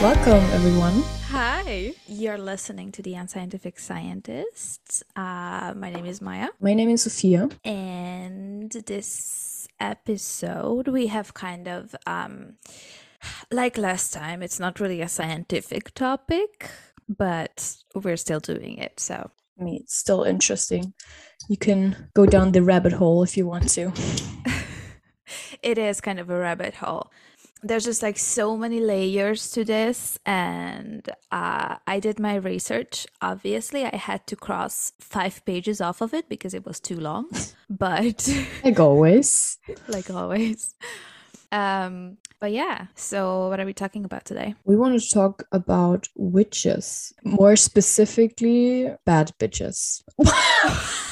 Welcome, everyone. Hi. You're listening to The Unscientific Scientists. Uh, my name is Maja. My name is Sophia. And this episode, we have kind of, um, like last time, it's not really a scientific topic, but we're still doing it. So, I mean, it's still interesting. You can go down the rabbit hole if you want to. it is kind of a rabbit hole there's just like so many layers to this and uh, i did my research. Obviously i had to cross five pages off of it because it was too long but like always. Like always. Um but yeah so what are we talking about today? We want to talk about witches more specifically bad bitches.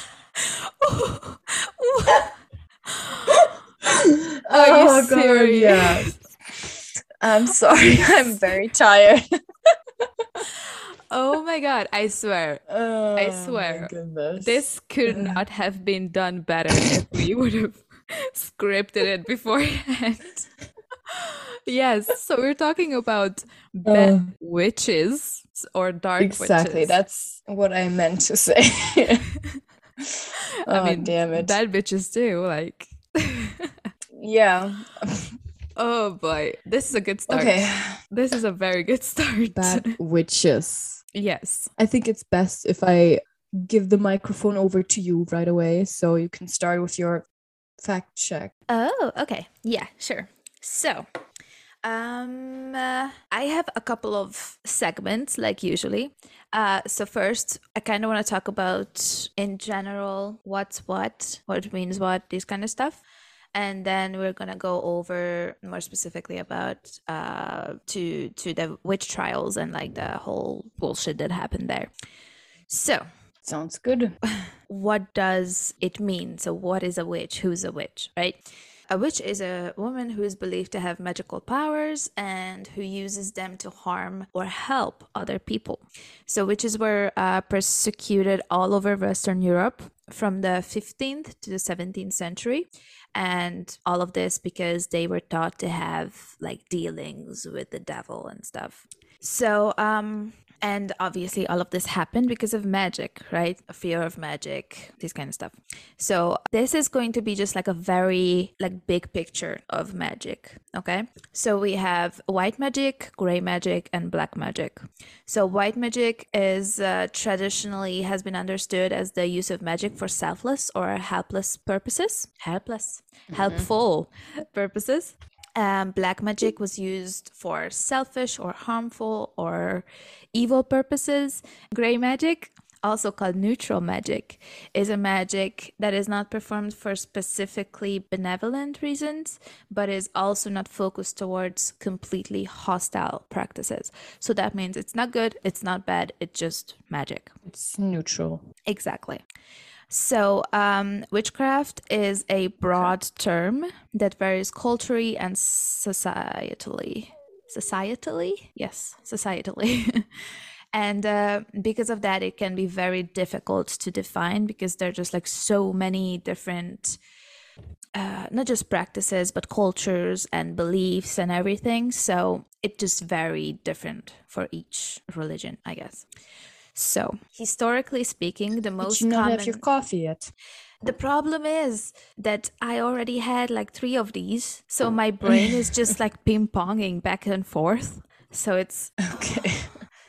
Oh, God, yeah I'm sorry. I'm very tired. oh my god, I swear. Oh, I swear. This could not have been done better if we would have scripted it beforehand. yes, so we're talking about uh, witches or dark exactly, witches. that's what I meant to say. oh, I mean, damn it. Bad bitches too, like. yeah. Oh boy, this is a good start. Okay. This is a very good start. Bad witches. yes. I think it's best if I give the microphone over to you right away so you can start with your fact check. Oh, okay. Yeah, sure. So, um, uh, I have a couple of segments like usually. Uh, so first, I kind of want to talk about in general what's what, what means what, this kind of stuff and then we're gonna go over more specifically about uh to to the witch trials and like the whole bullshit that happened there. So sounds good. what does it mean? So what is a witch? Who's a witch right? A witch is a woman who is believed to have magical powers and who uses them to harm or help other people. So, witches were uh, persecuted all over Western Europe from the 15th to the 17th century and all of this because they were taught to have like dealings with the devil and stuff. So um and obviously all of this happened because of magic right? A fear of magic this kind of stuff. So this is going to be just like a very like big picture of magic okay? So we have white magic gray magic and black magic. So white magic is uh, traditionally has been understood as the use of magic for selfless or helpless purposes. Helpless. Mm-hmm. helpful purposes um, black magic was used for selfish or harmful or evil purposes. Gray magic, also called neutral magic, is a magic that is not performed for specifically benevolent reasons, but is also not focused towards completely hostile practices. So that means it's not good, it's not bad, it's just magic. It's neutral. Exactly. So, um, witchcraft is a broad term that varies culturally and societally. Societally? Yes, societally. and uh, because of that, it can be very difficult to define because there are just like so many different. Uh, not just practices but cultures and beliefs and everything so it just very different for each religion i guess so, historically speaking, the most Did you not common... have your coffee yet? The problem is that I already had like three of these, so oh. my brain is just like ping ponging back and forth. So it's okay.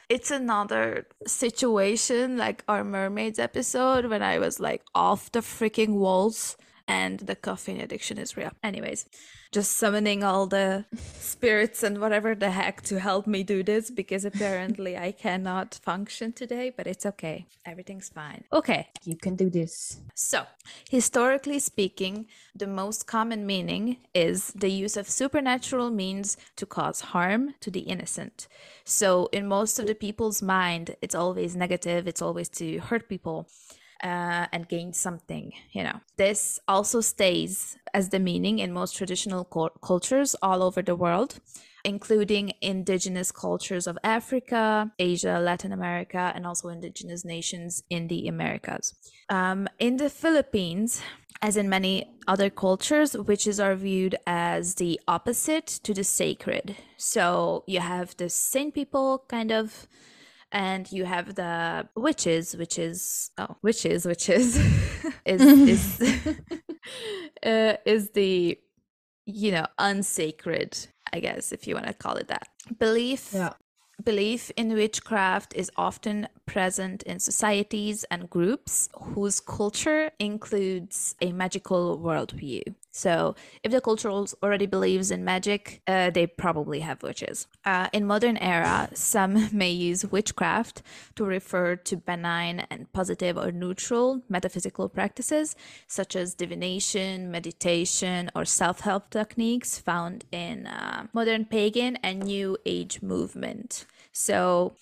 It's another situation like our mermaids episode when I was like off the freaking walls and the caffeine addiction is real. Anyways, just summoning all the spirits and whatever the heck to help me do this because apparently I cannot function today, but it's okay. Everything's fine. Okay. You can do this. So, historically speaking, the most common meaning is the use of supernatural means to cause harm to the innocent. So, in most of the people's mind, it's always negative, it's always to hurt people uh, and gain something you know this also stays as the meaning in most traditional co- cultures all over the world including indigenous cultures of Africa, Asia, Latin America, and also indigenous nations in the Americas. Um, in the Philippines, as in many other cultures, witches are viewed as the opposite to the sacred. So you have the saint people kind of and you have the witches which is oh witches which is is is uh, is the you know unsacred i guess if you want to call it that belief Yeah. belief in witchcraft is often present in societies and groups whose culture includes a magical worldview. So, if the culture already believes in magic, uh, they probably have witches. Uh, in modern era, some may use witchcraft to refer to benign and positive or neutral metaphysical practices such as divination, meditation, or self-help techniques found in uh, modern pagan and new age movement. So,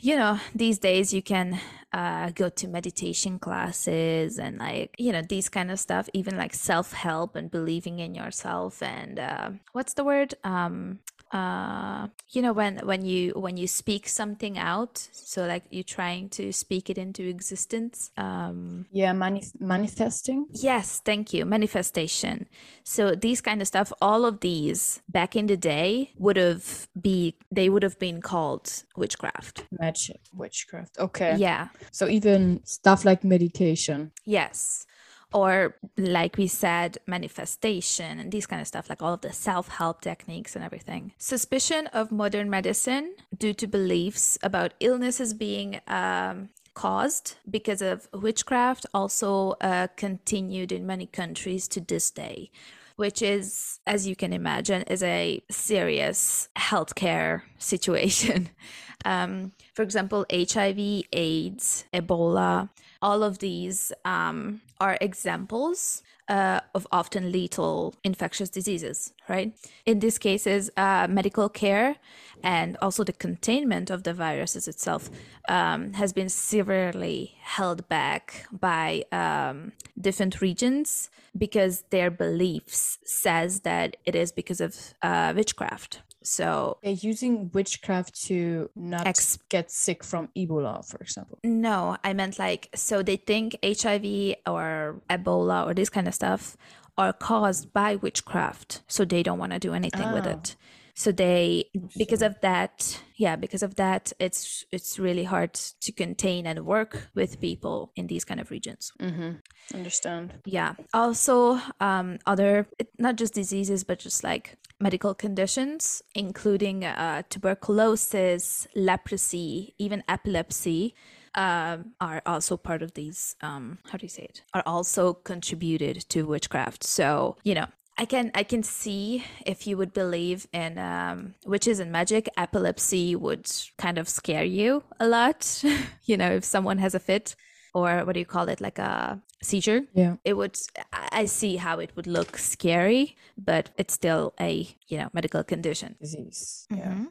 you know, these days you can uh, go to meditation classes and like, you know, these kind of stuff, even like self help and believing in yourself. And uh, what's the word? Um, uh you know when when you when you speak something out so like you're trying to speak it into existence um Yeah, mani- manifesting. Yes, thank you. Manifestation. So these kind of stuff, all of these back in the day would have be they would have been called witchcraft. Magic, witchcraft. Okay. Yeah. So even stuff like meditation. Yes. Or like we said, manifestation and these kind of stuff, like all of the self-help techniques and everything. Suspicion of modern medicine due to beliefs about illnesses being um, caused because of witchcraft also uh, continued in many countries to this day which is as you can imagine is a serious healthcare situation. Um, for example hiv aids ebola all of these um, are examples uh, of often lethal infectious diseases, right? In these cases, uh, medical care and also the containment of the viruses itself um, has been severely held back by um, different regions because their beliefs says that it is because of uh, witchcraft. So They're using witchcraft to not Ex- get sick from Ebola, for example. No, I meant like so they think HIV or Ebola or this kind of stuff are caused by witchcraft, so they don't want to do anything with Ah. it. So they because of that, yeah, because of that, it's it's really hard to contain and work with people in these kind of regions. Mm-hmm. Understand. Yeah. Also, um, other not just diseases, but just like medical conditions, including uh, tuberculosis, leprosy, even epilepsy, um, are also part of these. Um, how do you say it? Are also contributed to witchcraft. So you know. I can I can see if you would believe in um, witches and magic, epilepsy would kind of scare you a lot. you know, if someone has a fit, or what do you call it, like a seizure, Yeah. it would I I see how it would look scary, but it's still a you know medical condition. Disease. Yeah. Mhm.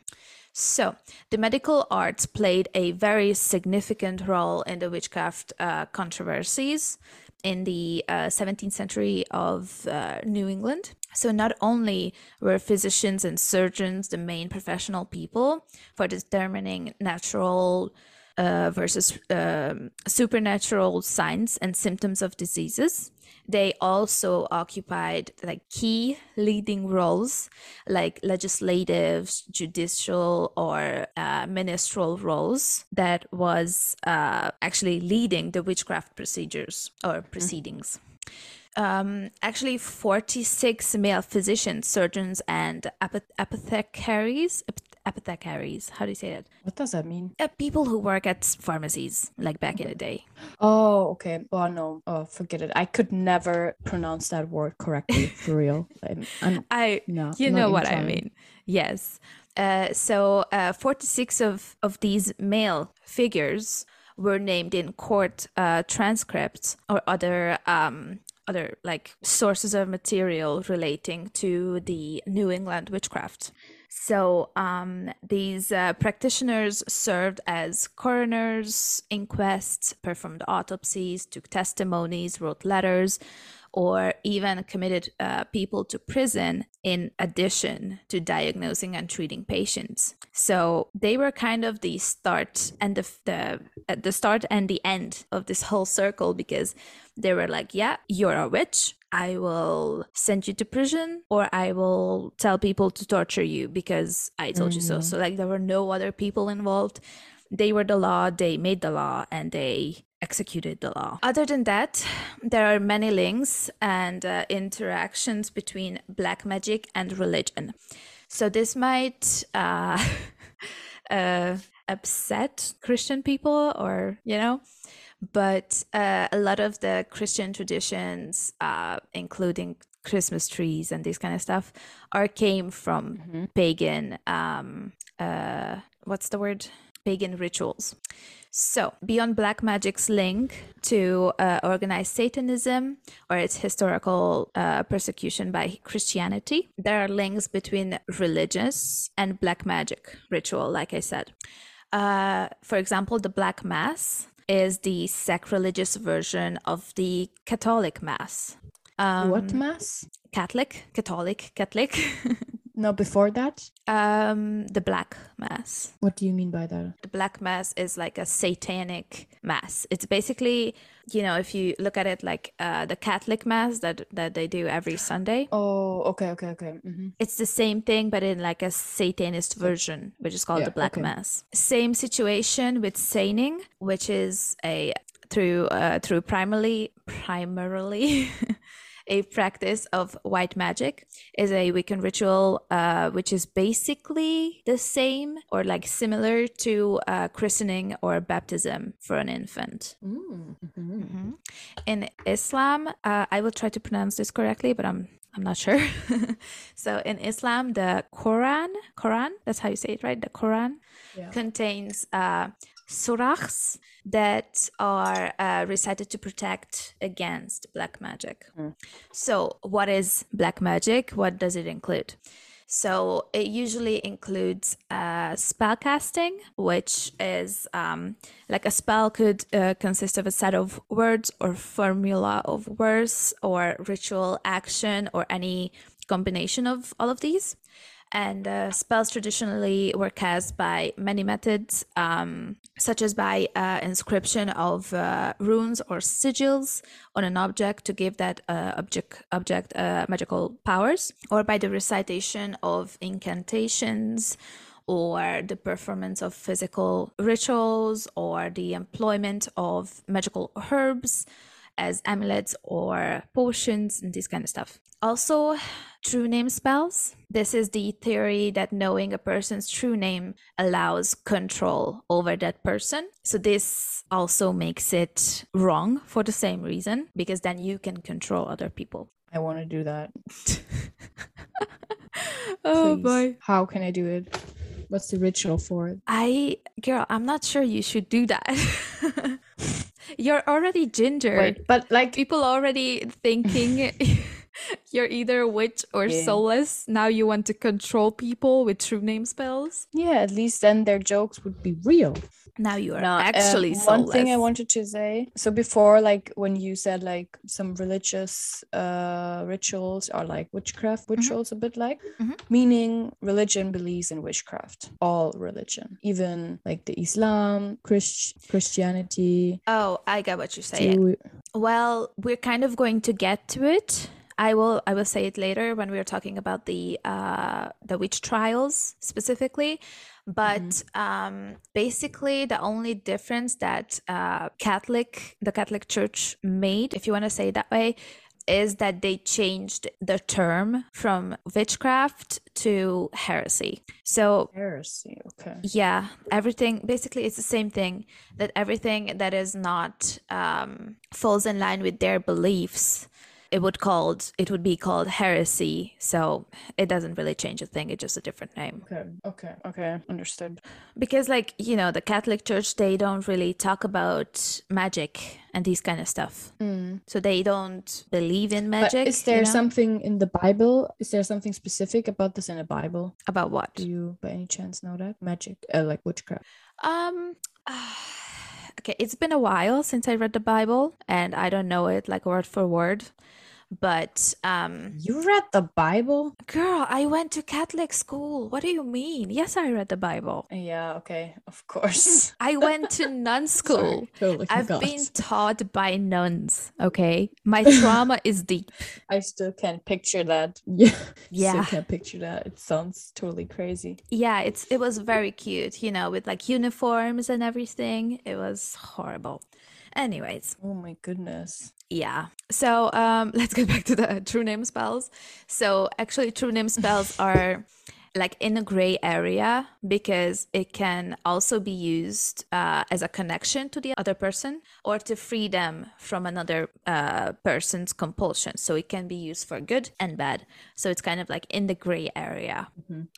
So the medical arts played a very significant role in the witchcraft uh, controversies in the uh, 17th century of uh, New England. So not only were physicians and surgeons the main professional people for determining natural uh, versus um, supernatural signs and symptoms of diseases. They also occupied like key leading roles, like legislative, judicial, or uh, ministerial roles that was uh, actually leading the witchcraft procedures or proceedings um, actually 46 male physicians, surgeons, and apothecaries. Ap- Apothecaries, how do you say that? What does that mean? Uh, people who work at pharmacies, like back in the day. Oh, okay. Oh no. Oh, forget it. I could never pronounce that word correctly for real. I'm, I'm I, no. you know what I mean. Yes. Uh, so uh, 46 of, of these male figures were named in court uh, transcripts or other um, other like sources of material relating to the New England witchcraft. So um, these uh, practitioners served as coroners, inquests, performed autopsies, took testimonies, wrote letters, or even committed uh, people to prison in addition to diagnosing and treating patients. So they were kind of the start and the the, uh, the start and the end of this whole circle because they were like, yeah, you're a witch. I will send you to prison or I will tell people to torture you because I told mm. you so. So, like, there were no other people involved. They were the law, they made the law, and they executed the law. Other than that, there are many links and uh, interactions between black magic and religion. So, this might. Uh, uh, upset Christian people or, you know, but uh, a lot of the Christian traditions, uh, including Christmas trees and this kind of stuff, are came from mm-hmm. pagan. Um, uh, what's the word? Pagan rituals. So, beyond black magic's link to uh, organized Satanism or its historical uh, persecution by Christianity, there are links between religious and black magic ritual, like I said. Uh, for example, the Black Mass is the sacrilegious version of the Catholic Mass. Um, what Mass? Catholic, Catholic, Catholic. no, before that? Um, the Black Mass. What do you mean by that? The Black Mass is like a satanic mass. It's basically you know if you look at it like uh, the catholic mass that that they do every sunday oh okay okay okay mm-hmm. it's the same thing but in like a satanist version which is called yeah, the black okay. mass same situation with seining which is a through uh, through primarily primarily a practice of white magic is a Wiccan ritual, uh, which is basically the same or like similar to uh, christening or baptism for an infant. Mm-hmm. Mm-hmm. In Islam, uh, I will try to pronounce this correctly, but I'm I'm not sure. so in Islam, the Quran, Quran, that's how you say it, right? The Quran yeah. contains uh, surahs that are uh, recited to protect against black magic. Mm. So, what is black magic? What does it include? So, it usually includes uh, spell casting, which is um, like a spell could uh, consist of a set of words or formula of words or ritual action or any combination of all of these and uh, spells traditionally were cast by many methods, um, such as by uh, inscription of uh, runes or sigils on an object to give that uh, object object uh, magical powers, or by the recitation of incantations or the performance of physical rituals or the employment of magical herbs as amulets or potions and this kind of stuff. Also, true name spells. This is the theory that knowing a person's true name allows control over that person. So, this also makes it wrong for the same reason, because then you can control other people. I want to do that. oh boy. How can I do it? What's the ritual for it? I, girl, I'm not sure you should do that. You're already ginger. Wait, but like people already thinking you're either a witch or yeah. soulless. Now you want to control people with true name spells. Yeah, at least then their jokes would be real now you are no, actually um, one thing i wanted to say so before like when you said like some religious uh rituals are like witchcraft mm-hmm. rituals mm-hmm. a bit like mm-hmm. meaning religion believes in witchcraft all religion even like the islam Christ- christianity oh i get what you're saying well we're kind of going to get to it I will I will say it later when we are talking about the uh, the witch trials specifically. But mm-hmm. um, basically, the only difference that uh, Catholic the Catholic Church made, if you want to say it that way, is that they changed the term from witchcraft to heresy. So heresy, okay. Yeah, everything basically it's the same thing that everything that is not um, falls in line with their beliefs it would called it would be called heresy. So it doesn't really change a thing it's just a different name. Okay okay okay understood. Because like you know the catholic church they don't really talk about magic and these kind of stuff. Mm. so they don't believe in magic but is there you know? something in the bible is there something specific about this in the bible? About what? Do you by any chance know that? Magic uh, like witchcraft? Um uh, okay it's been a while since i read the bible and i don't know it like word for word but um You read the Bible? girl i went to catholic school what do you mean yes i read the bible Yeah, okay, of course. i went to nun school totally i've been taught by nuns okay my trauma is deep I still can't picture that. Yeah. Yeah. Still can't picture that. It sounds totally crazy. yeah it's it was very cute you know with like uniforms and everything it was horrible anyways Oh my goodness. yeah so um let's get back to the true name spells. So actually true name spells are like in a gray area because it can also be used uh, as a connection to the other person or to free them from another uh, person's compulsion. So it can be used for good and bad. So it's kind of like in the gray area.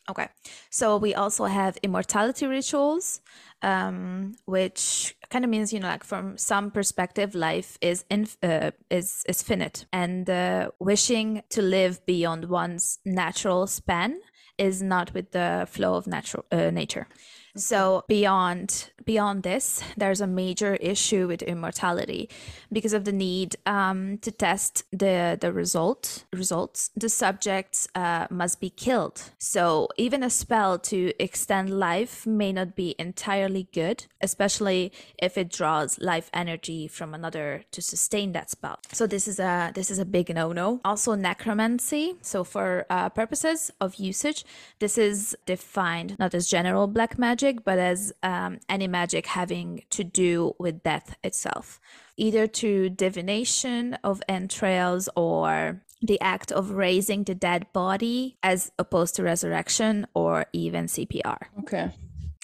Okay. So we also have immortality rituals um, which kind of means you know like from some perspective life is in uh, is is finite. And uh, wishing to live beyond one's natural span is not with the flow of natural uh, nature so beyond beyond this there's a major issue with immortality because of the need um, to test the the result results. The subjects uh, must be killed. So even a spell to extend life may not be entirely good especially if it draws life energy from another to sustain that spell. So this is a this is a big no-no. Also necromancy. So for uh, purposes of usage this is defined not as general black magic but as um, any magic having to do with death itself either to divination of entrails or the act of raising the dead body as opposed to resurrection or even cpr Okay.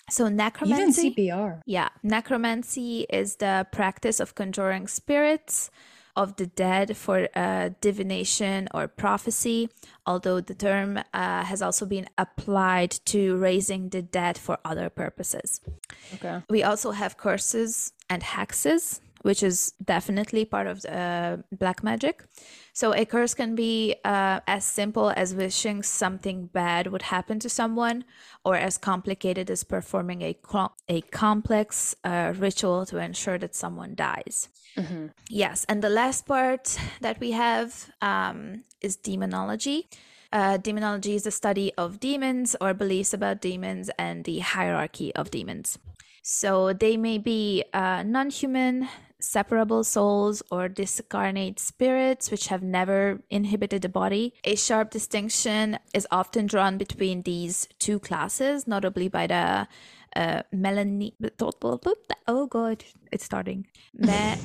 so necromancy. Even CPR. yeah, necromancy is the practice of conjuring spirits of the dead for uh, divination or prophecy, although the term uh, has also been applied to raising the dead for other purposes. Okay. We also have curses and hexes, which is definitely part of the, uh, black magic. So a curse can be uh, as simple as wishing something bad would happen to someone, or as complicated as performing a co- a complex uh, ritual to ensure that someone dies. Yes, and the last part that we have um, is demonology. Uh, demonology is the study of demons or beliefs about demons and the hierarchy of demons. So they may be uh, non human, separable souls, or discarnate spirits which have never inhibited the body. A sharp distinction is often drawn between these two classes, notably by the uh, Melanie. Oh god, it's starting. Me-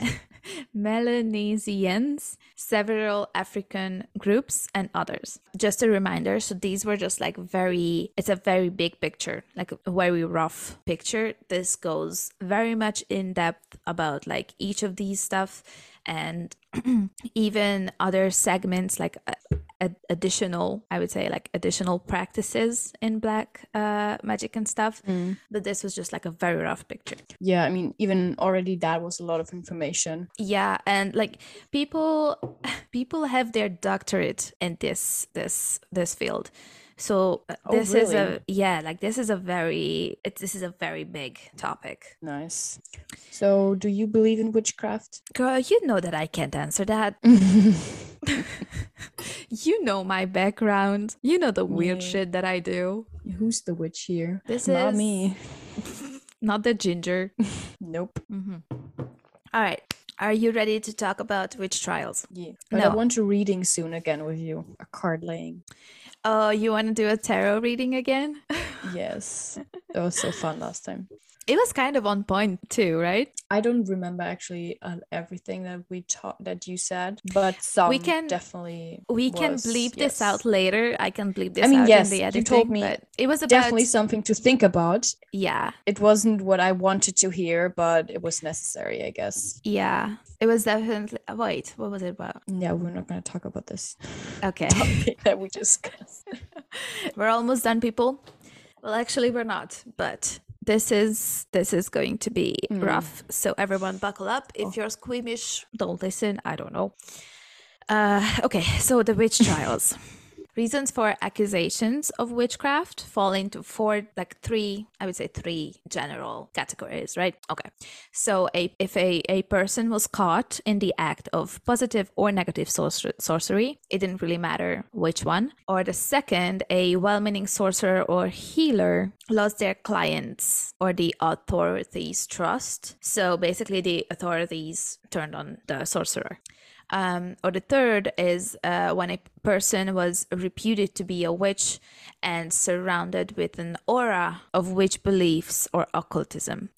Melanesians, several African groups, and others. Just a reminder so these were just like very, it's a very big picture, like a very rough picture. This goes very much in depth about like each of these stuff and even other segments like uh, ad- additional i would say like additional practices in black uh, magic and stuff but this was just like a very rough picture. Yeah, I mean, even already that was a lot of information. yeah and like people people have their doctorate in this this this field so uh, Oh, this is a yeah like this is a very it, this is a very big topic Nice. So, do you believe in witchcraft? girl you know that i can't answer that you know my background you know the weird Yeah. shit that i do Who's the witch here? This Not is- me. not the ginger Nope. Mm-hmm. all right are you ready to talk about witch trials Yeah. But I want to reading soon again with you. A card laying. Oh you want to do a tarot reading again Yes. that was so fun last time. It was kind of on point too right? I don't remember actually uh, everything that we taught that you said, but some we can- definitely we can was, bleep this out later. I can bleep this I mean, out yes, in the you told me it was about Definitely something to think about. yeah. It wasn't what I wanted to hear, but it was necessary, I guess. yeah. It was definitely wait what was it about? Yeah, we're not going to talk about this okay. that we discussed. we're almost done people. Well actually we're not but this is this is going to be rough. So everyone buckle up. If you're squeamish don't listen. I don't know. Uh okay so the witch trials reasons for accusations of witchcraft fall into four, like three, I would say three general categories, right? Okay. So a, if a, a person was caught in the act of positive or negative sorcery, it didn't really matter which one. Or the second, a well meaning sorcerer or healer lost their clients or the authorities' trust. So basically, the authorities turned on the sorcerer. Um, or the third is uh, when a person was reputed to be a witch and surrounded with an aura of witch beliefs or occultism.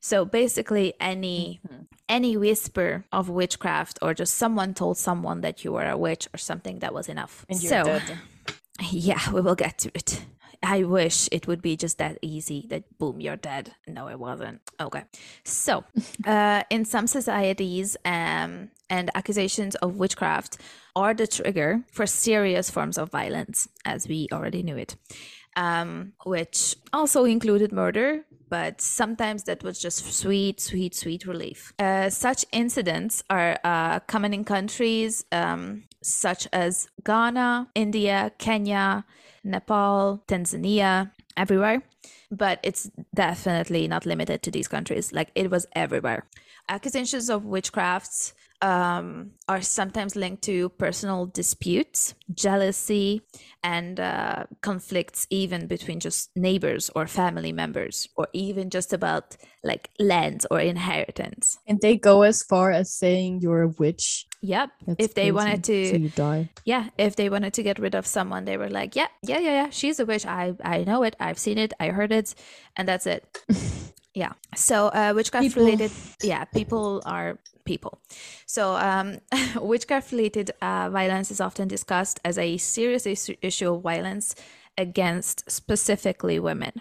So basically, any mm-hmm. any whisper of witchcraft or just someone told someone that you were a witch or something that was enough. and so, yeah, we will get to it. I wish it would be just that easy that boom, you're dead. No, it wasn't. Okay. So, uh, in some societies, um, and accusations of witchcraft are the trigger for serious forms of violence, as we already knew it, um, which also included murder, but sometimes that was just sweet, sweet, sweet relief. Uh, such incidents are uh, common in countries um, such as Ghana, India, Kenya, Nepal, Tanzania, everywhere. But it's definitely not limited to these countries. Like it was everywhere. Accusations of witchcrafts um, are sometimes linked to personal disputes, jealousy, and uh, conflicts, even between just neighbors or family members, or even just about like land or inheritance. And they go as far as saying you're a witch. Yep. That's if they crazy. wanted to, so you die. Yeah. If they wanted to get rid of someone, they were like, yeah, yeah, yeah, yeah. She's a witch. I, I know it. I've seen it. I heard it, and that's it. yeah. So uh, witchcraft people. related. Yeah, people are people. So, um, witchcraft related uh, violence is often discussed as a serious issue of violence against specifically women.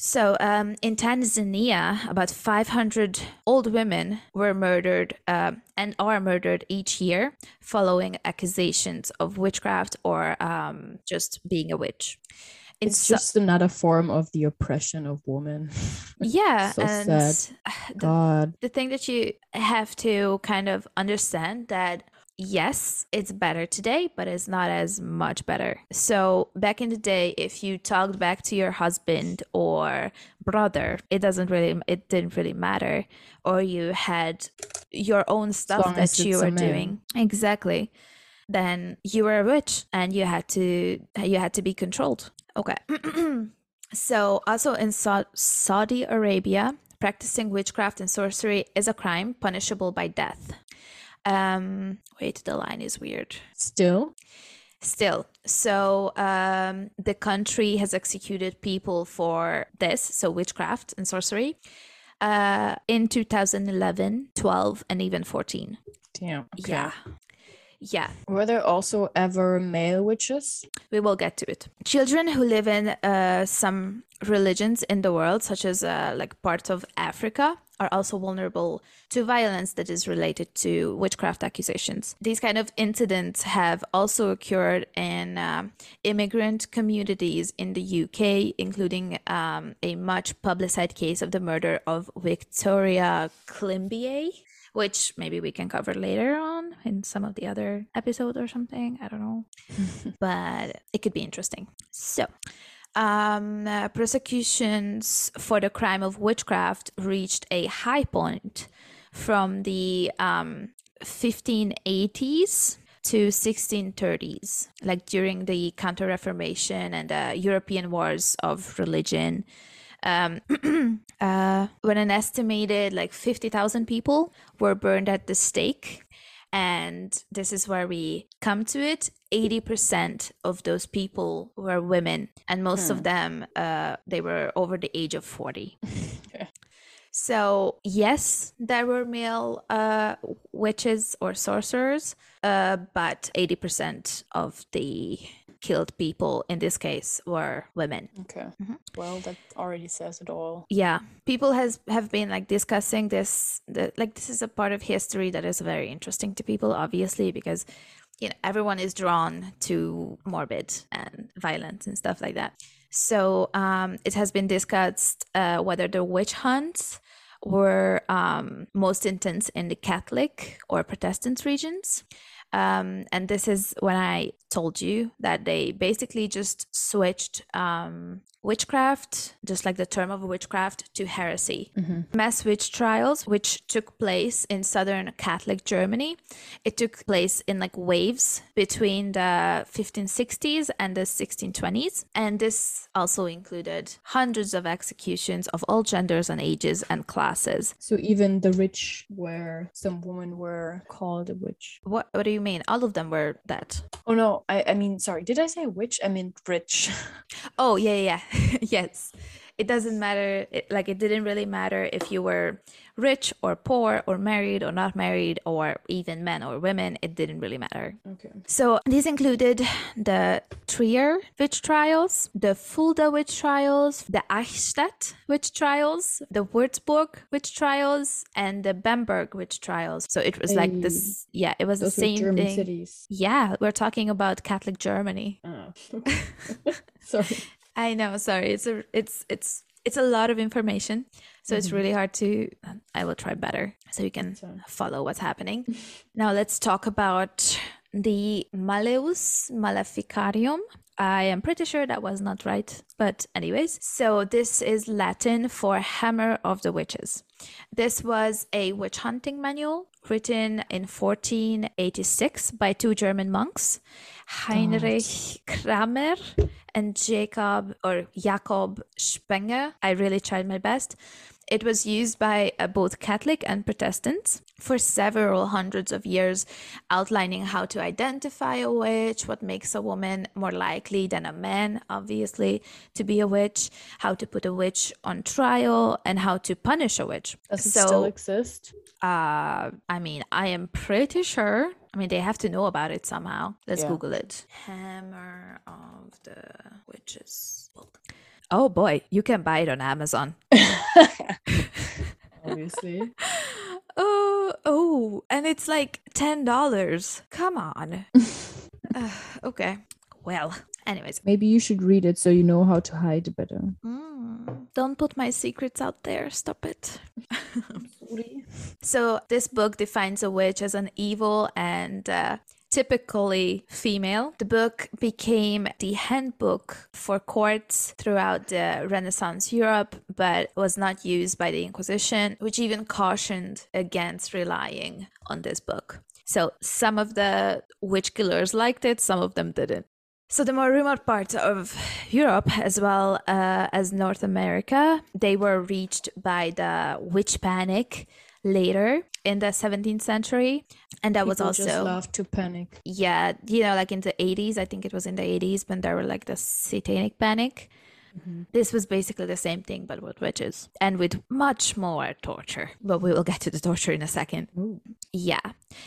So, um, in Tanzania, about 500 old women were murdered uh, and are murdered each year following accusations of witchcraft or um, just being a witch it's, it's just another form of the oppression of women. Yeah, so and sad. The, God. The thing that you have to kind of understand that yes, it's better today, but it's not as much better. So back in the day, if you talked back to your husband or brother, it doesn't really, it didn't really matter, or you had your own stuff that you were doing. Exactly. Then you were a witch, and you had to you had to be controlled. Okay. so, also in Sa- Saudi Arabia, practicing witchcraft and sorcery is a crime punishable by death. Um, wait, the line is weird. Still? Still. So, um, the country has executed people for this, so witchcraft and sorcery, uh, in 2011, 12, and even 14. Damn. Okay. Yeah. Yeah. Were there also ever male witches? We will get to it. Children who live in uh, some religions in the world, such as uh, like parts of Africa, are also vulnerable to violence that is related to witchcraft accusations. These kind of incidents have also occurred in uh, immigrant communities in the UK, including um, a much publicized case of the murder of Victoria Climbié which maybe we can cover later on in some of the other episodes or something. I don't know. but it could be interesting. So, um, uh, prosecutions for the crime of witchcraft reached a high point from the um, 1580s to 1630s, like during the Counter Reformation and the European Wars of Religion um, uh, when an estimated like 50,000 people were burned at the stake. And this is where we come to it. 80% of those people were women, and most hmm. of them, uh, they were over the age of 40. So, yes, there were male uh, witches or sorcerers, uh, but 80% of the killed people in this case were women. Okay. Mm-hmm. Well, that already says it all. Yeah. People has have been like discussing this the, like this is a part of history that is very interesting to people obviously because you know everyone is drawn to morbid and violence and stuff like that. So um, it has been discussed uh, whether the witch hunts were um, most intense in the Catholic or Protestant regions, Um, and this is when I told you that they basically just switched um, witchcraft, just like the term of witchcraft, to heresy. Mm-hmm. Mass witch trials, which took place in southern Catholic Germany, it took place in like waves between the 1560s and the 1620s. And this also included hundreds of executions of all genders and ages and classes. So even the rich, where some women were called a witch. What, what do you mean? All of them were that. Oh no, I, I mean, sorry, did I say witch? I mean rich. oh, yeah, yeah. yes. It doesn't matter it, like it didn't really matter if you were rich or poor or married or not married or even men or women it didn't really matter. Okay. So these included the trier witch trials the fulda witch trials the eichstätt witch trials the würzburg witch trials and the bamberg witch trials. So it was hey. like this yeah it was the same German thing. cities. yeah we're talking about catholic germany. Oh. sorry I know. Sorry, it's a it's it's it's a lot of information, so mm-hmm. it's really hard to. I will try better so you can follow what's happening. now let's talk about the Malleus Maleficarium. I am pretty sure that was not right, but anyways, so this is Latin for Hammer of the Witches. This was a witch hunting manual written in 1486 by two German monks, Heinrich Kramer and Jacob or Jakob Spenger. I really tried my best. It was used by uh, both Catholic and Protestants for several hundreds of years, outlining how to identify a witch, what makes a woman more likely than a man, obviously, to be a witch, how to put a witch on trial, and how to punish a witch. Does it so, still exist? Uh, I mean, I am pretty sure. I mean, they have to know about it somehow. Let's yeah. Google it. Hammer of the Witches book. Oh boy, you can buy it on Amazon. Obviously. oh, oh, and it's like ten dollars. Come on. uh, okay. Well, anyways. Maybe you should read it so you know how to hide better. Mm, don't put my secrets out there. Stop it. so this book defines a witch as an evil and uh, typically female. The book became the handbook for courts throughout the Renaissance Europe, but was not used by the Inquisition, which even cautioned against relying on this book. So some of the witch killers liked it, some of them didn't. So the more remote parts of Europe, as well uh, as North America, they were reached by the witch panic later in the 17th century and that People was also just love to panic. Yeah you know like in the 80s i think it was in the 80s when there were like the satanic panic. Mm-hmm. this was basically the same thing but with witches and with much more torture but we will get to the torture in a second. Ooh. yeah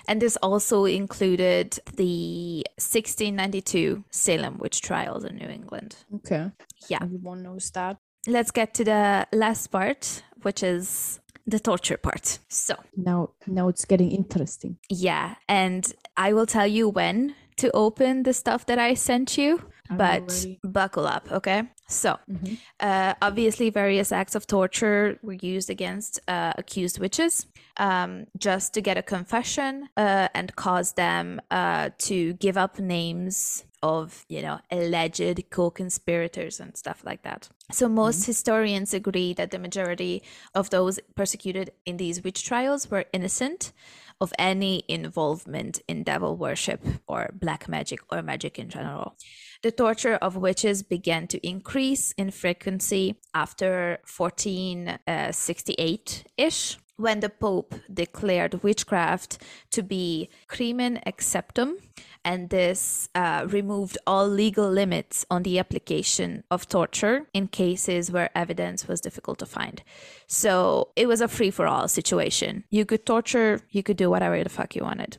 and this also included the 1692 salem witch trials in new england. Okay. Yeah. Everyone knows that. Let's get to the last part which is the torture part. So now now it's getting interesting. Yeah, and I will tell you when to open the stuff that I sent you, I'm but buckle up, okay? So, mm-hmm. uh, obviously, various acts of torture were used against uh, accused witches um, just to get a confession uh, and cause them uh, to give up names of you know alleged co-conspirators and stuff like that. So most mm-hmm. historians agree that the majority of those persecuted in these witch trials were innocent of any involvement in devil worship or black magic or magic in general. The torture of witches began to increase in frequency after 1468 ish when the Pope declared witchcraft to be crimen exceptum, and this uh, removed all legal limits on the application of torture in cases where evidence was difficult to find. So it was a free for all situation. You could torture, you could do whatever the fuck you wanted.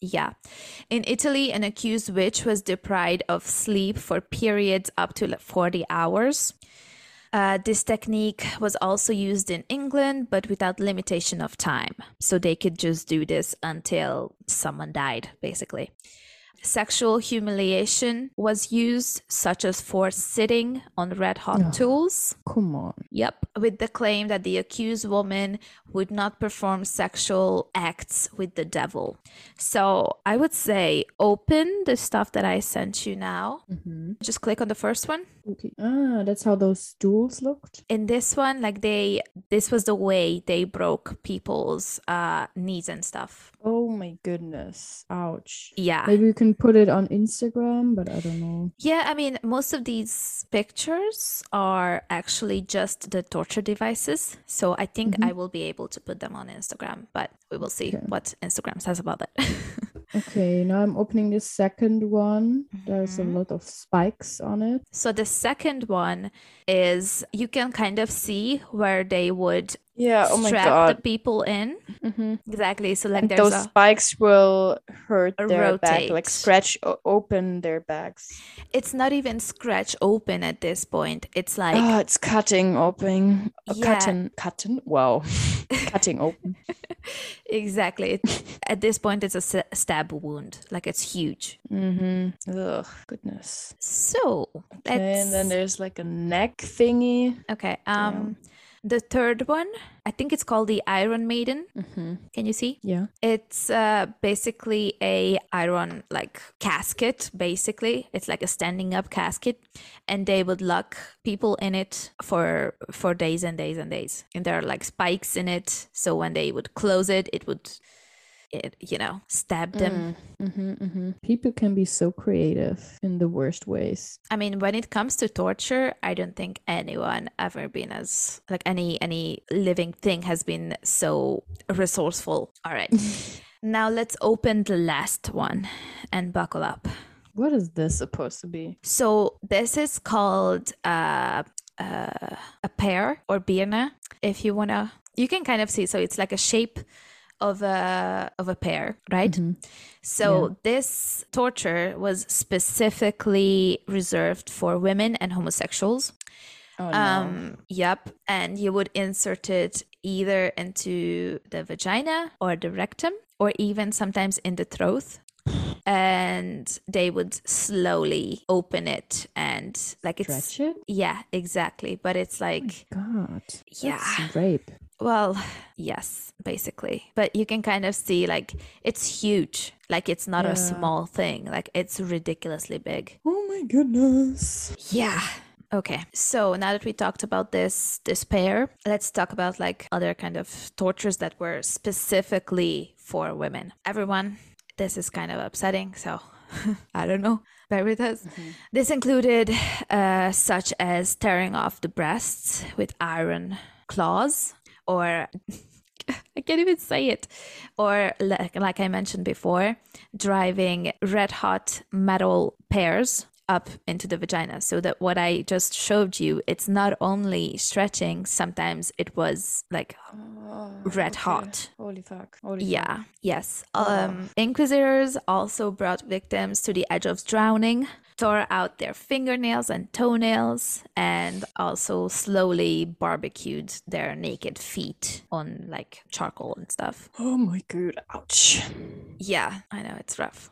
Yeah. In Italy, an accused witch was deprived of sleep for periods up to 40 hours. Uh, this technique was also used in England, but without limitation of time. So they could just do this until someone died, basically. Sexual humiliation was used, such as for sitting on red hot tools. Come on. Yep, with the claim that the accused woman would not perform sexual acts with the devil. So I would say open the stuff that I sent you now. Mm-hmm. Just click on the first one. Okay. Ah, that's how those stools looked. In this one, like they, this was the way they broke people's uh, knees and stuff. Oh my goodness. Ouch. Yeah. Maybe you can put it on Instagram, but I don't know. Yeah, I mean, most of these pictures are actually just the torture devices. So I think mm-hmm. I will be able to put them on Instagram, but we will see okay. what Instagram says about it. okay, now I'm opening the second one. Mm-hmm. There's a mm-hmm. lot of spikes on it. So the second one is you can kind of see where they would yeah oh my strap god. the people in. Mm-hmm. exactly so like and those a, spikes will hurt their rotate. back like scratch o- open their backs. It's not even scratch open at this point. It's like oh it's cutting open. Uh, yeah. cutting cutting? Wow. Cutting open. Exactly. It, at this point it's a stab wound. Like it's huge. Mm-hmm. Ugh, goodness. So okay, and then there's like a neck thingy. Okay um yeah the third one, I think it's called the Iron Maiden. Mm-hmm. Can you see? Yeah. It's uh, basically a iron like casket. Basically, it's like a standing up casket, and they would lock people in it for for days and days and days. And there are like spikes in it, so when they would close it, it would it, you know, stab them. Mm, mm-hmm, mm-hmm. People can be so creative in the worst ways. I mean, when it comes to torture, I don't think anyone ever been as like any any living thing has been so resourceful. All right. now let's open the last one and buckle up. What is this supposed to be? So this is called uh, uh, a pear or birna. If you wanna, you can kind of see. So it's like a shape of a of a pear, right? Mm-hmm. So yeah. this torture was specifically reserved for women and homosexuals. Oh, no. Um, yep, and you would insert it either into the vagina or the rectum, or even sometimes in the throat and they would slowly open it and like it's Stretch it? yeah exactly but it's like oh god yeah rape well, yes, basically. But you can kind of see like it's huge. Like it's not yeah. a small thing. Like it's ridiculously big. Oh my goodness. Yeah. Okay. So now that we talked about this despair, let's talk about like other kind of tortures that were specifically for women. Everyone, this is kind of upsetting, so I don't know. Bear with us. Mm-hmm. This included uh, such as tearing off the breasts with iron claws, or I can't even say it. Or like, like I mentioned before, driving red hot metal pears up into the vagina so that what i just showed you it's not only stretching sometimes it was like oh, red okay. hot holy fuck holy yeah fuck. yes oh. um inquisitors also brought victims to the edge of drowning tore out their fingernails and toenails, and also slowly barbecued their naked feet on like charcoal and stuff. Oh my god, ouch. Yeah, I know it's rough.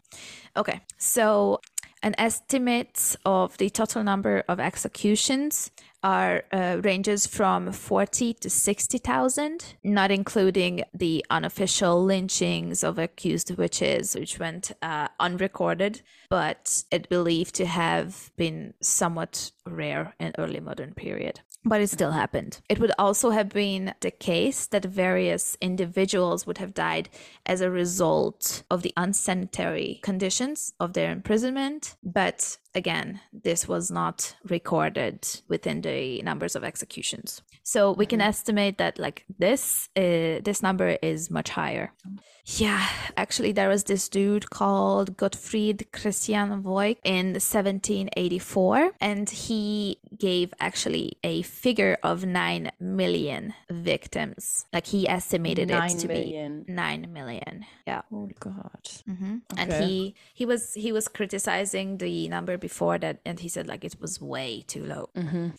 Okay, so an estimate of the total number of executions are uh, ranges from 40 to 60,000, not including the unofficial lynchings of accused witches, which went uh, unrecorded, but it believed to have been somewhat rare in early modern period but it still happened. It would also have been the case that various individuals would have died as a result of the unsanitary conditions of their imprisonment, but again, this was not recorded within the numbers of executions. So we can mm-hmm. estimate that like this uh, this number is much higher. Yeah, actually, there was this dude called Gottfried Christian Voigt in 1784, and he gave actually a figure of 9 million victims. Like he estimated it to million. be 9 million. Yeah. Oh God. Mm-hmm. Okay. And he he was he was criticizing the number before that, and he said like it was way too low. Mm-hmm.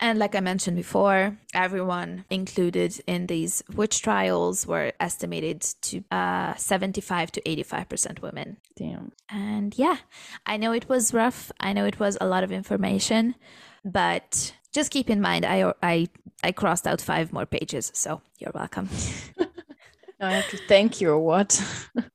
And like I mentioned before, everyone included in these witch trials were estimated to uh, 75 to 85% women. Damn. And yeah, I know it was rough. I know it was a lot of information, but just keep in mind, I, I I crossed out five more pages, so you're welcome. I have to thank you or what?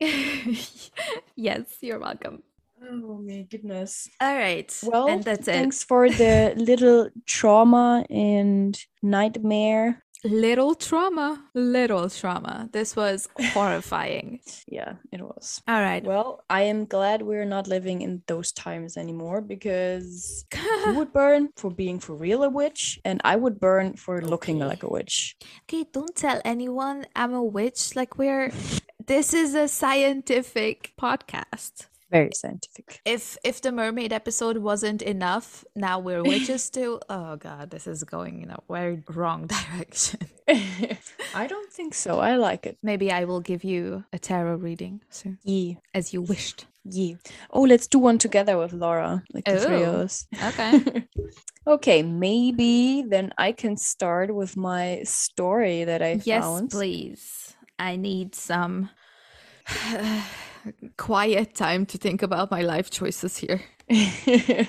yes, you're welcome. Oh my goodness. All right. Well, and that's it. thanks for the little trauma and nightmare. Little trauma. Little trauma. This was horrifying. Yeah, it was. All right. Well, I am glad we're not living in those times anymore because you would burn for being for real a witch, and I would burn for looking like a witch. Okay, don't tell anyone I'm a witch. Like, we're. This is a scientific podcast. Very scientific. If if the mermaid episode wasn't enough, now we're witches too. Oh god, this is going in a very wrong direction. I don't think so. I like it. Maybe I will give you a tarot reading soon, Yeah. as you wished. Yeah. Oh, let's do one together with Laura, like the three of us. Okay. okay, maybe then I can start with my story that I yes, found. please. I need some quiet time to think about my life choices here.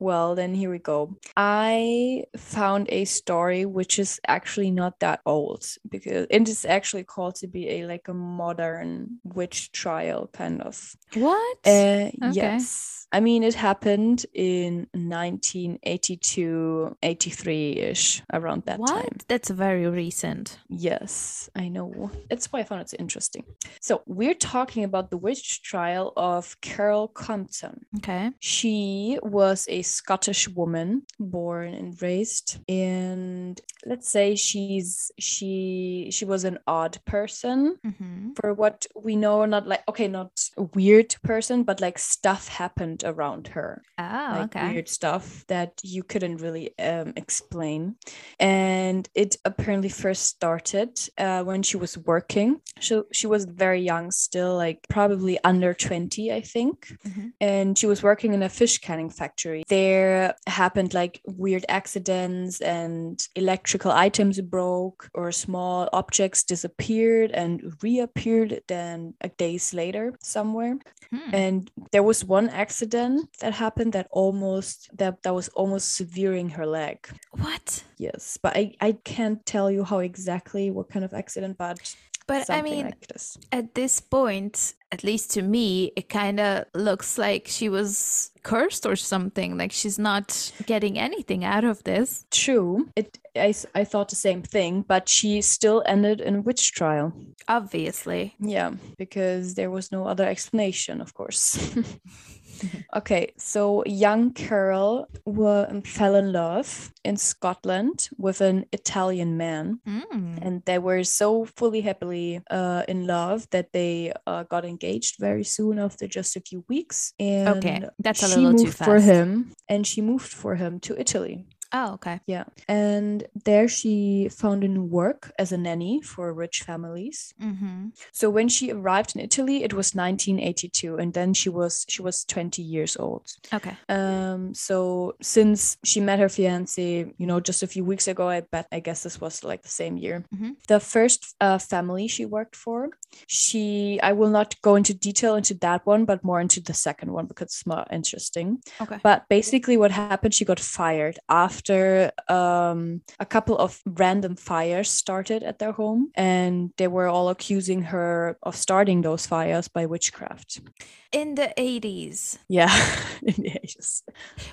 well, then here we go. I found a story which is actually not that old because it is actually called to be a like a modern witch trial kind of. What? Uh, Yes. I mean, it happened in 1982, 83 ish, around that what? time. That's very recent. Yes, I know. That's why I found it so interesting. So, we're talking about the witch trial of Carol Compton. Okay. She was a Scottish woman born and raised and let's say she's she she was an odd person Mm-hmm. for what we know not like okay not a weird person but like stuff happened around her Oh, like okay. weird stuff that you couldn't really um, explain. And it apparently first started uh, when she was working. So she was very young still, like probably under 20, I think. Mhm. And she was working in a fish canning factory. There happened like weird accidents and electrical items broke or small objects disappeared and reappeared then a days later somewhere Hmm. and there was one accident that happened that almost that that was almost severing her leg What? yes but i i can't tell you how exactly what kind of accident but But I something mean, like this at this point, at least to me, it kind of looks like she was cursed or something. Like she's not getting anything out of this. true it I, I thought the same thing but she still ended in witch trial Obviously. yeah because there was no other explanation of course okay so young carol wa- fell in love in scotland with an italian man. Mm. and they were so fully happily uh, in love that they uh, got engaged very soon after just a few weeks. And Okay, that's a she little too moved for him and she moved for him to italy Oh, okay. yeah and there she found a new work as a nanny for rich families Mm-hmm. so when she arrived in italy it was 1982 and then she was she was 20 years old Okay. um so since she met her fiance you know just a few weeks ago i bet i guess this was like the same year Mhm. the first uh, family she worked for she i will not go into detail into that one but more into the second one because it's more interesting Okay. but basically what happened she got fired after um, a couple of random fires started at their home and they were all accusing her of starting those fires by witchcraft In the 80s. yeah in the ages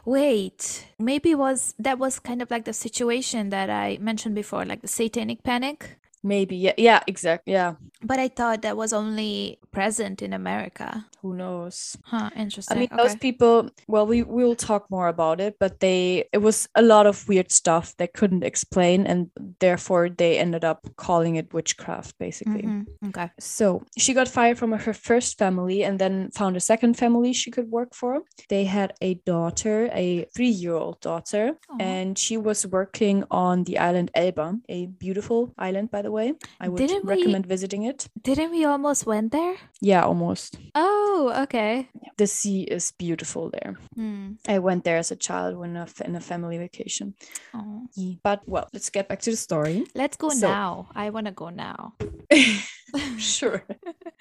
Wait, maybe was that was kind of like the situation that I mentioned before, like the satanic panic? Maybe yeah yeah exactly yeah But I thought that was only present in America. who knows Huh, interesting I mean, those people. Well, we will talk more about it, but they it was a lot of weird stuff they couldn't explain, and therefore they ended up calling it witchcraft, basically. Mhm, Okay. So she got fired from her first family and then found a second family she could work for. They had a daughter, a three year old daughter, Aw. and she was working on the island Elba, a beautiful island, by the way. I would Didn't we- recommend visiting it. Didn't we almost went there? Yeah, almost. Oh, okay. The sea is beautiful there. Hmm. I went there as a child when a, in a family vacation. Oh. But well, let's get back to the story. Let's go So- now. I want to go now. sure.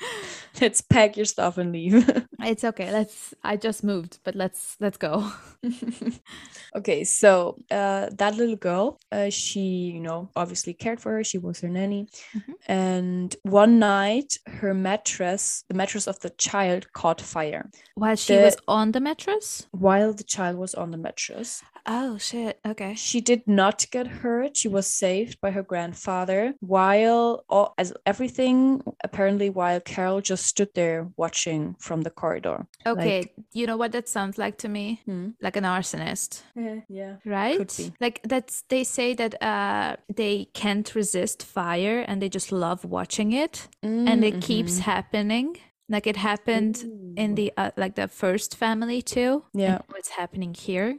let's pack your stuff and leave. It's okay. Let's. I just moved, but let's let's go. okay, so uh, that little girl, uh, she, you know, obviously cared for her. She was her nanny, Mhm. and one night, her mattress, the mattress of the child, caught fire While she The- was on the mattress. while the child was on the mattress. Oh shit. Okay. She did not get hurt. She was saved by her grandfather. While all, as everything apparently, while Carol just stood there watching from the corridor. Okay. you know what that sounds like to me? Hmm. Like an arsonist. Yeah, yeah. right like that's they say that uh they can't resist fire and they just love watching it and it keeps happening like it happened in the uh, like the first family too Yeah. what's happening here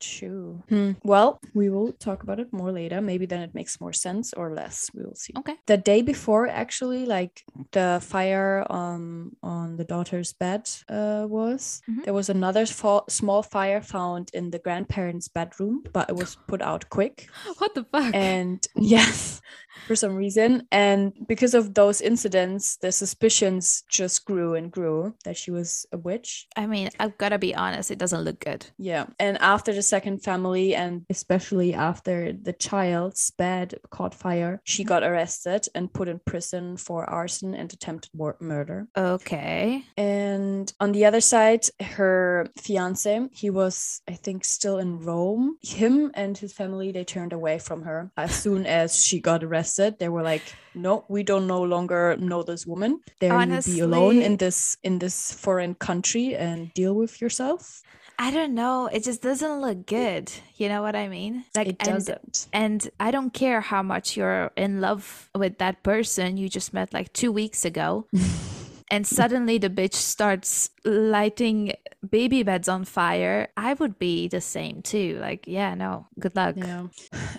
True. Hmm. Well, we will talk about it more later. Maybe then it makes more sense or less. We will see. okay The day before, actually, like the fire um on the daughter's bed uh was Mhm. there was another fa- small fire found in the grandparents' bedroom, but it was put out quick. what the fuck And yes, for some reason, and because of those incidents, the suspicions just grew and grew that she was a witch. i mean i've gotta be honest it doesn't look good Yeah. And after the second family, and especially after the child's bed caught fire, she mm-hmm. got arrested and put in prison for arson and attempted mur- murder. okay And on the other side, her fiance, he was, I think, still in Rome. Him and his family, they turned away from her as soon as she got arrested. They were like, "No, we don't no longer know this woman. There you be alone in this in this foreign country and deal with yourself." i don't know it just doesn't look good you know what i mean like It and doesn't. And I don't care how much you're in love with that person you just met like two weeks ago. and suddenly the bitch starts lighting baby beds on fire. I would be the same too. Like, yeah, no, good luck. Yeah.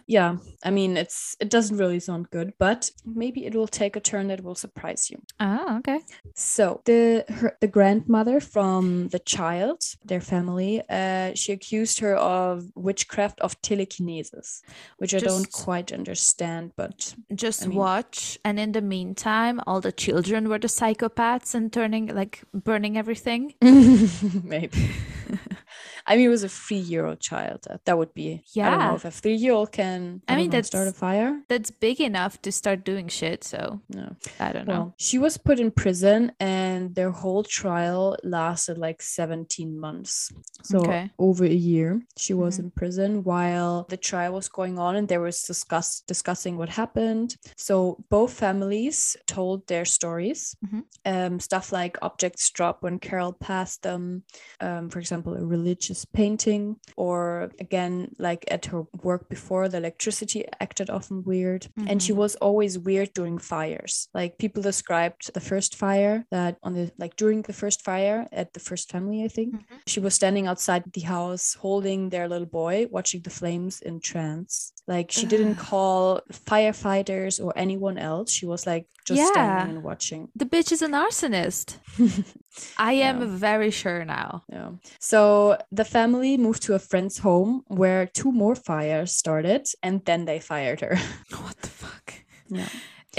Yeah. I mean, it's it doesn't really sound good, but maybe it will take a turn that will surprise you. Oh, okay. So the her, the grandmother from the child, their family, uh, she accused her of witchcraft of telekinesis, which I don't quite understand, but Just I mean- watch. And in the meantime, all the children were the psychopaths and turning, like, burning everything. maybe. I mean, it was a three-year-old child. That, that would be. I don't know Yeah. if a three-year-old can. I, I mean, know, start a fire. That's big enough to start doing shit. So No. I don't know. She was put in prison, and their whole trial lasted like 17 months. So, Okay. over a year, she was Mhm. in prison while the trial was going on, and they was discuss- discussing what happened. So, both families told their stories. Mhm. Um, stuff like objects dropped when Carol passed them, um, for example, a religious painting, or again, like at her work before, the electricity acted often weird. And she Mhm. was always weird during fires. Like people described the first fire that on the like during the first fire at the first family, I think, Mhm. she was standing outside the house holding their little boy, watching the flames in trance. Like she didn't call firefighters or anyone else. She was like just Yeah. standing and watching. The bitch is an arsonist. I am Yeah. very sure now. Yeah. So the family moved to a friend's home where two more fires started and then they fired her. What the fuck? Yeah.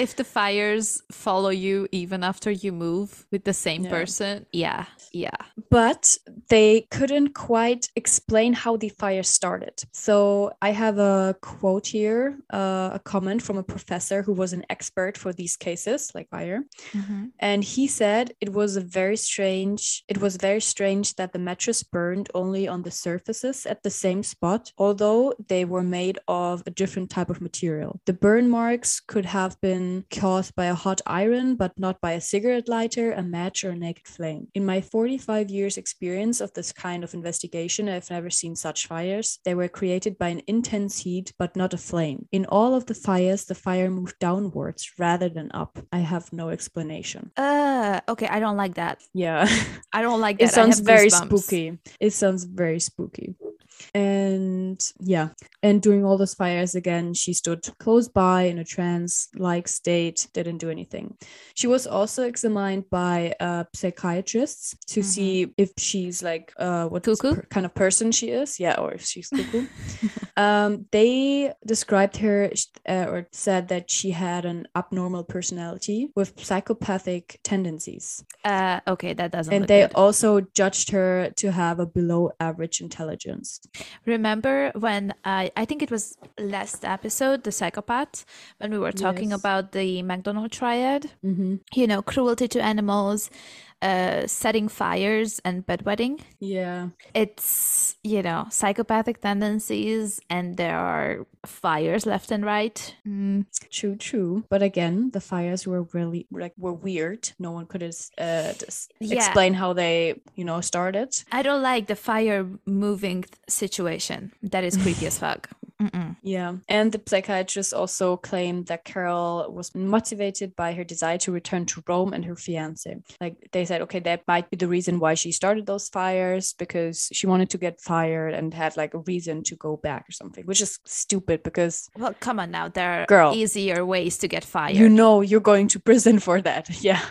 If the fires follow you even after you move with the same Yeah. person, yeah, yeah. but they couldn't quite explain how the fire started. So I have a quote here, uh, a comment from a professor who was an expert for these cases, like fire. And he said it was a very strange, it was very strange that the mattress burned only on the surfaces at the same spot, although they were made of a different type of material. The burn marks could have been caused by a hot iron, but not by a cigarette lighter, a match, or a naked flame. In my 45 years experience of this kind of investigation, I've never seen such fires. They were created by an intense heat, but not a flame. In all of the fires, the fire moved downwards rather than up. I have no explanation. Uh, okay, I don't like that. Yeah. I don't like that. it sounds very goosebumps. spooky. It sounds very spooky. And yeah, and during all those fires again, she stood close by in a trance like state, didn't do anything. She was also examined by uh, psychiatrists to Mhm. see if she's like uh, what per- kind of person she is. Yeah, or if she's cuckoo. Um, they described her uh, or said that she had an abnormal personality with psychopathic tendencies. Uh, okay, that doesn't. And they good. also judged her to have a below average intelligence. Remember when I I think it was last episode, the psychopath, when we were talking yes. about the McDonald triad. Mm-hmm. You know, cruelty to animals, uh, setting fires and bedwetting. Yeah. It's, you know, psychopathic tendencies and there are fires left and right. Mm. True, true. But again, the fires were really like were weird. No one could uh, yeah. explain how they, you know, started. I don't like the fire moving situation. That is creepy as fuck. Mm-mm. Yeah. And the psychiatrist also claimed that Carol was motivated by her desire to return to Rome and her fiance. Like they said, okay, that might be the reason why she started those fires because she wanted to get fired and had like a reason to go back or something, which is stupid because. Well, come on now. There are girl, easier ways to get fired. You know, you're going to prison for that. Yeah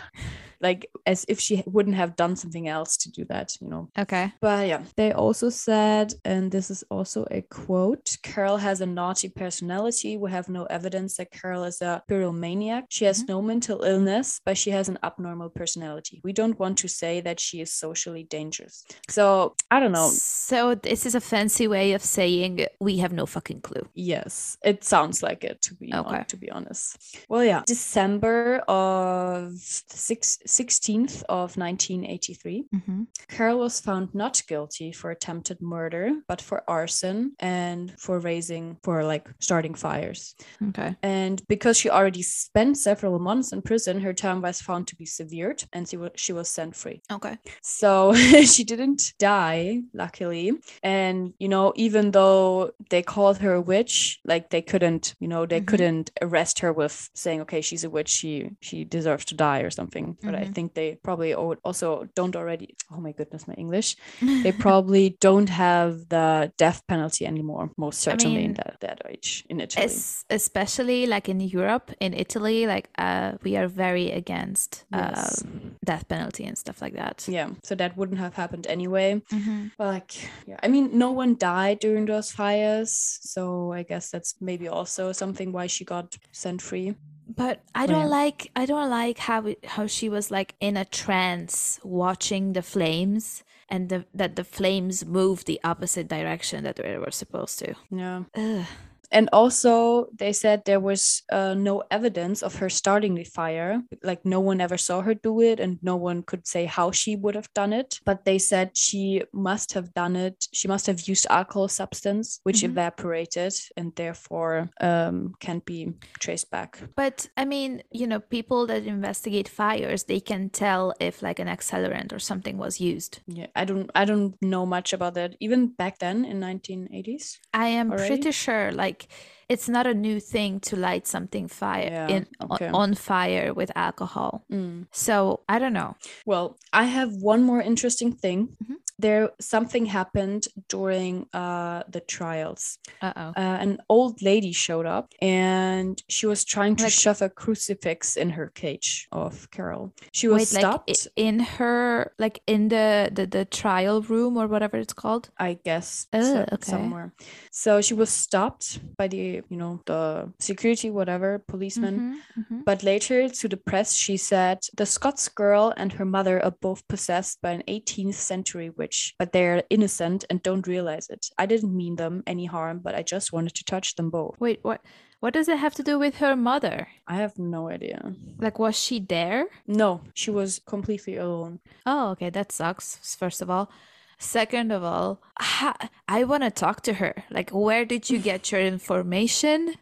like as if she wouldn't have done something else to do that, you know. Okay. But yeah, they also said, and this is also a quote Carol has a naughty personality. We have no evidence that Carol is a pyromaniac. She has mm-hmm. no mental illness, but she has an abnormal personality. We don't want to say that she is socially dangerous. So I don't know. So this is a fancy way of saying we have no fucking clue. Yes, it sounds like it to be okay. on, to be honest. Well, yeah, December of six 16th of 1983. Mm-hmm. Carol was found not guilty for attempted murder, but for arson and for raising, for like starting fires. Okay. And because she already spent several months in prison, her term was found to be severed and she, w- she was sent free. Okay. So she didn't die, luckily. And, you know, even though they called her a witch, like they couldn't, you know, they mm-hmm. couldn't arrest her with saying, okay, she's a witch, she she deserves to die or something. But I mm-hmm. think they probably also don't already. Oh my goodness, my English. they probably don't have the death penalty anymore. Most certainly I mean, in that, that age in Italy, es- especially like in Europe, in Italy, like uh, we are very against yes. death penalty and stuff like that. Yeah, so that wouldn't have happened anyway. Mm-hmm. But like, yeah, I mean, no one died during those fires, so I guess that's maybe also something why she got sent free but I don't yeah. like I don't like how it, how she was like in a trance watching the flames and the, that the flames move the opposite direction that they were supposed to. Yeah. Ugh and also they said there was uh, no evidence of her starting the fire. Like no one ever saw her do it and no one could say how she would have done it. But they said she must have done it she must have used alcohol substance which mm-hmm. evaporated and therefore um, can't be traced back. But i mean you know people that investigate fires they can tell if like an accelerant or something was used. Yeah i don't i don't know much about that. Even back then in 1980s i am already? pretty sure like like it's not a new thing to light something fire yeah, in okay. on, fire with alcohol. Mm. So I don't know. Well, I have one more interesting thing. Mm-hmm there something happened during uh, the trials. Uh-oh. Uh, an old lady showed up and she was trying to like, shove a crucifix in her cage of Carol. She was wait, stopped like in her like in the, the the trial room or whatever it's called. I guess oh, so, okay. somewhere. So she was stopped by the you know the security whatever policeman. Mm-hmm, mm-hmm. But later to the press she said the Scots girl and her mother are both possessed by an 18th century witch but they're innocent and don't realize it. I didn't mean them any harm, but I just wanted to touch them both. Wait, what? What does it have to do with her mother? I have no idea. Like, was she there? No, she was completely alone. Oh, okay, that sucks, first of all. Second of all, I want to talk to her. Like, where did you get your information?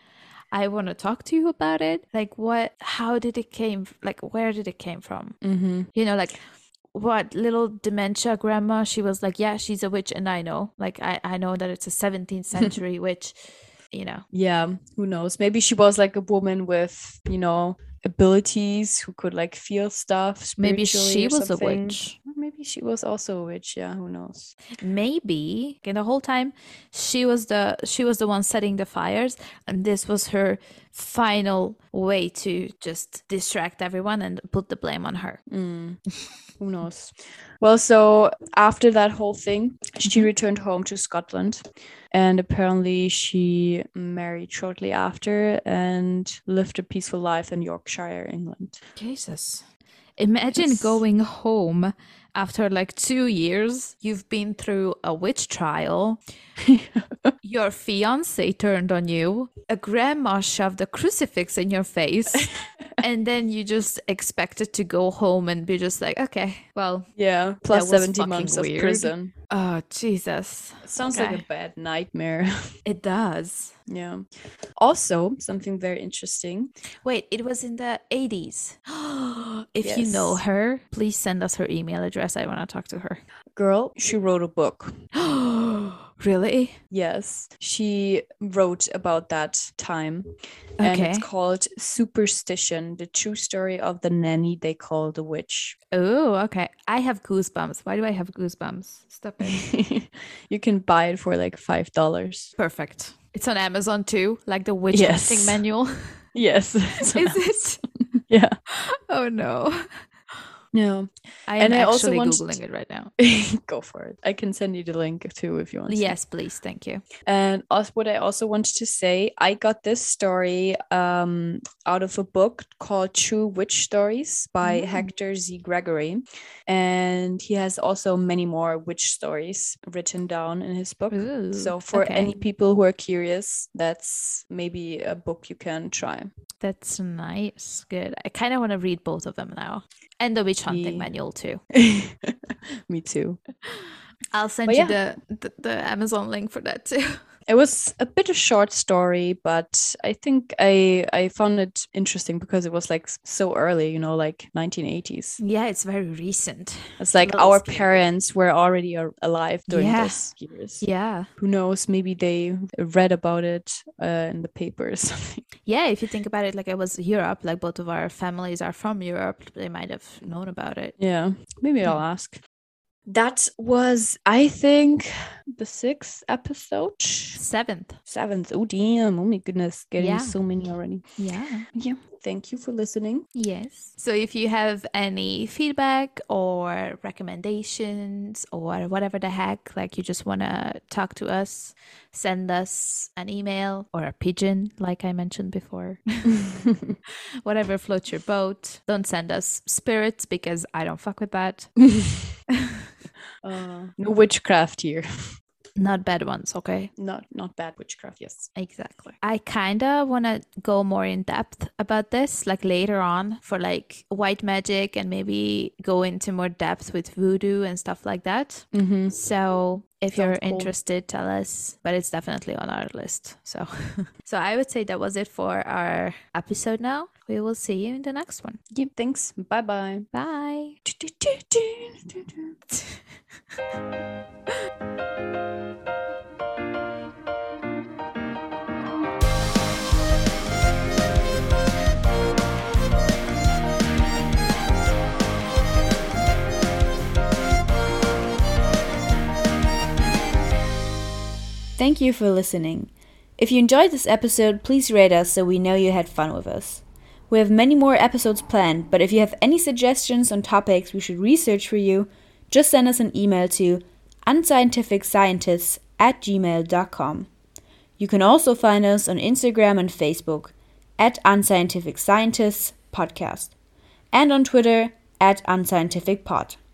I want to talk to you about it. Like, what? How did it came? Like, where did it came from? Mm-hmm. You know, like what little dementia grandma? She was like yeah she's a witch and i know. Like i i know that it's a 17th century witch you know. Yeah who knows? Maybe she was like a woman with you know abilities who could like feel stuff maybe she was a witch. Maybe she was also a witch yeah who knows? Maybe okay, the whole time she was the she was the one setting the fires and this was her final way to just distract everyone and put the blame on her. Mm. who knows well so after that whole thing she mm-hmm. returned home to scotland And apparently, she married shortly after and lived a peaceful life in Yorkshire, England. Jesus. Imagine Yes. going home after like two years. You've been through a witch trial. your fiance turned on you. A grandma shoved a crucifix in your face. and then you just expected to go home and be just like, okay, well, Yeah, plus was 70 months weird. of prison. oh, Jesus. It sounds like a bad nightmare. It does. yeah. Also, something very interesting. Wait, it was in the 80s. if you know her, please send us her email address. I want to talk to her. Girl, she wrote a book. really? Yes, she wrote about that time. And it's called Superstition The True Story of the Nanny They Call the Witch. Oh, okay. I have goosebumps. Why do I have goosebumps? Stop it. you can buy it for like $5. Perfect. It's on Amazon too, like the witch Yes. manual. Yes. Is it? Yeah. Oh no. Yeah. I am And I also actually wanted- googling it right now. Go for it. I can send you the link too if you want. to. Yes, please. Thank you. And also, what I also wanted to say, I got this story um, out of a book called True Witch Stories by Mm. Hector Z. Gregory. And he has also many more witch stories written down in his book. Ooh, So, for okay. any people who are curious, that's maybe a book you can try. That's nice. Good. I kind of want to read both of them now. And the witch hunting Me- manual too. Me too. I'll send But you yeah. the, the the Amazon link for that too. It was a bit of a short story, but I think I I found it interesting because it was like so early, you know, like 1980s. yeah, it's very recent. It's like our scary. parents were already alive during Yeah. those years. Yeah. Who knows? Maybe they read about it uh, in the paper or something. Yeah, if you think about it, like it was Europe, like both of our families are from Europe, they might have known about it. Yeah, maybe Hmm. I'll ask. That was, I think, the sixth episode. Seventh. Seventh. Oh, damn. Oh, my goodness. Getting Yeah. so many already. Yeah. Yeah. Thank you for listening. Yes. So if you have any feedback or recommendations or whatever the heck, like you just want to talk to us, send us an email or a pigeon, like I mentioned before. whatever floats your boat. Don't send us spirits because I don't fuck with that. uh, no witchcraft here. Not bad ones, okay? Not not bad witchcraft. Yes. Exactly. I kind of want to go more in depth about this, like later on for like white magic and maybe go into more depth with voodoo and stuff like that. Mm-hmm. So if you're Sounds cool. interested, tell us. But it's definitely on our list. So, so I would say that was it for our episode. Now we will see you in the next one. Yep. Thanks. Bye bye. Bye. Thank you for listening. If you enjoyed this episode, please rate us so we know you had fun with us. We have many more episodes planned, but if you have any suggestions on topics we should research for you, just send us an email to unscientificscientists at gmail.com. You can also find us on Instagram and Facebook at Unscientific Scientists Podcast and on Twitter at unscientificpod.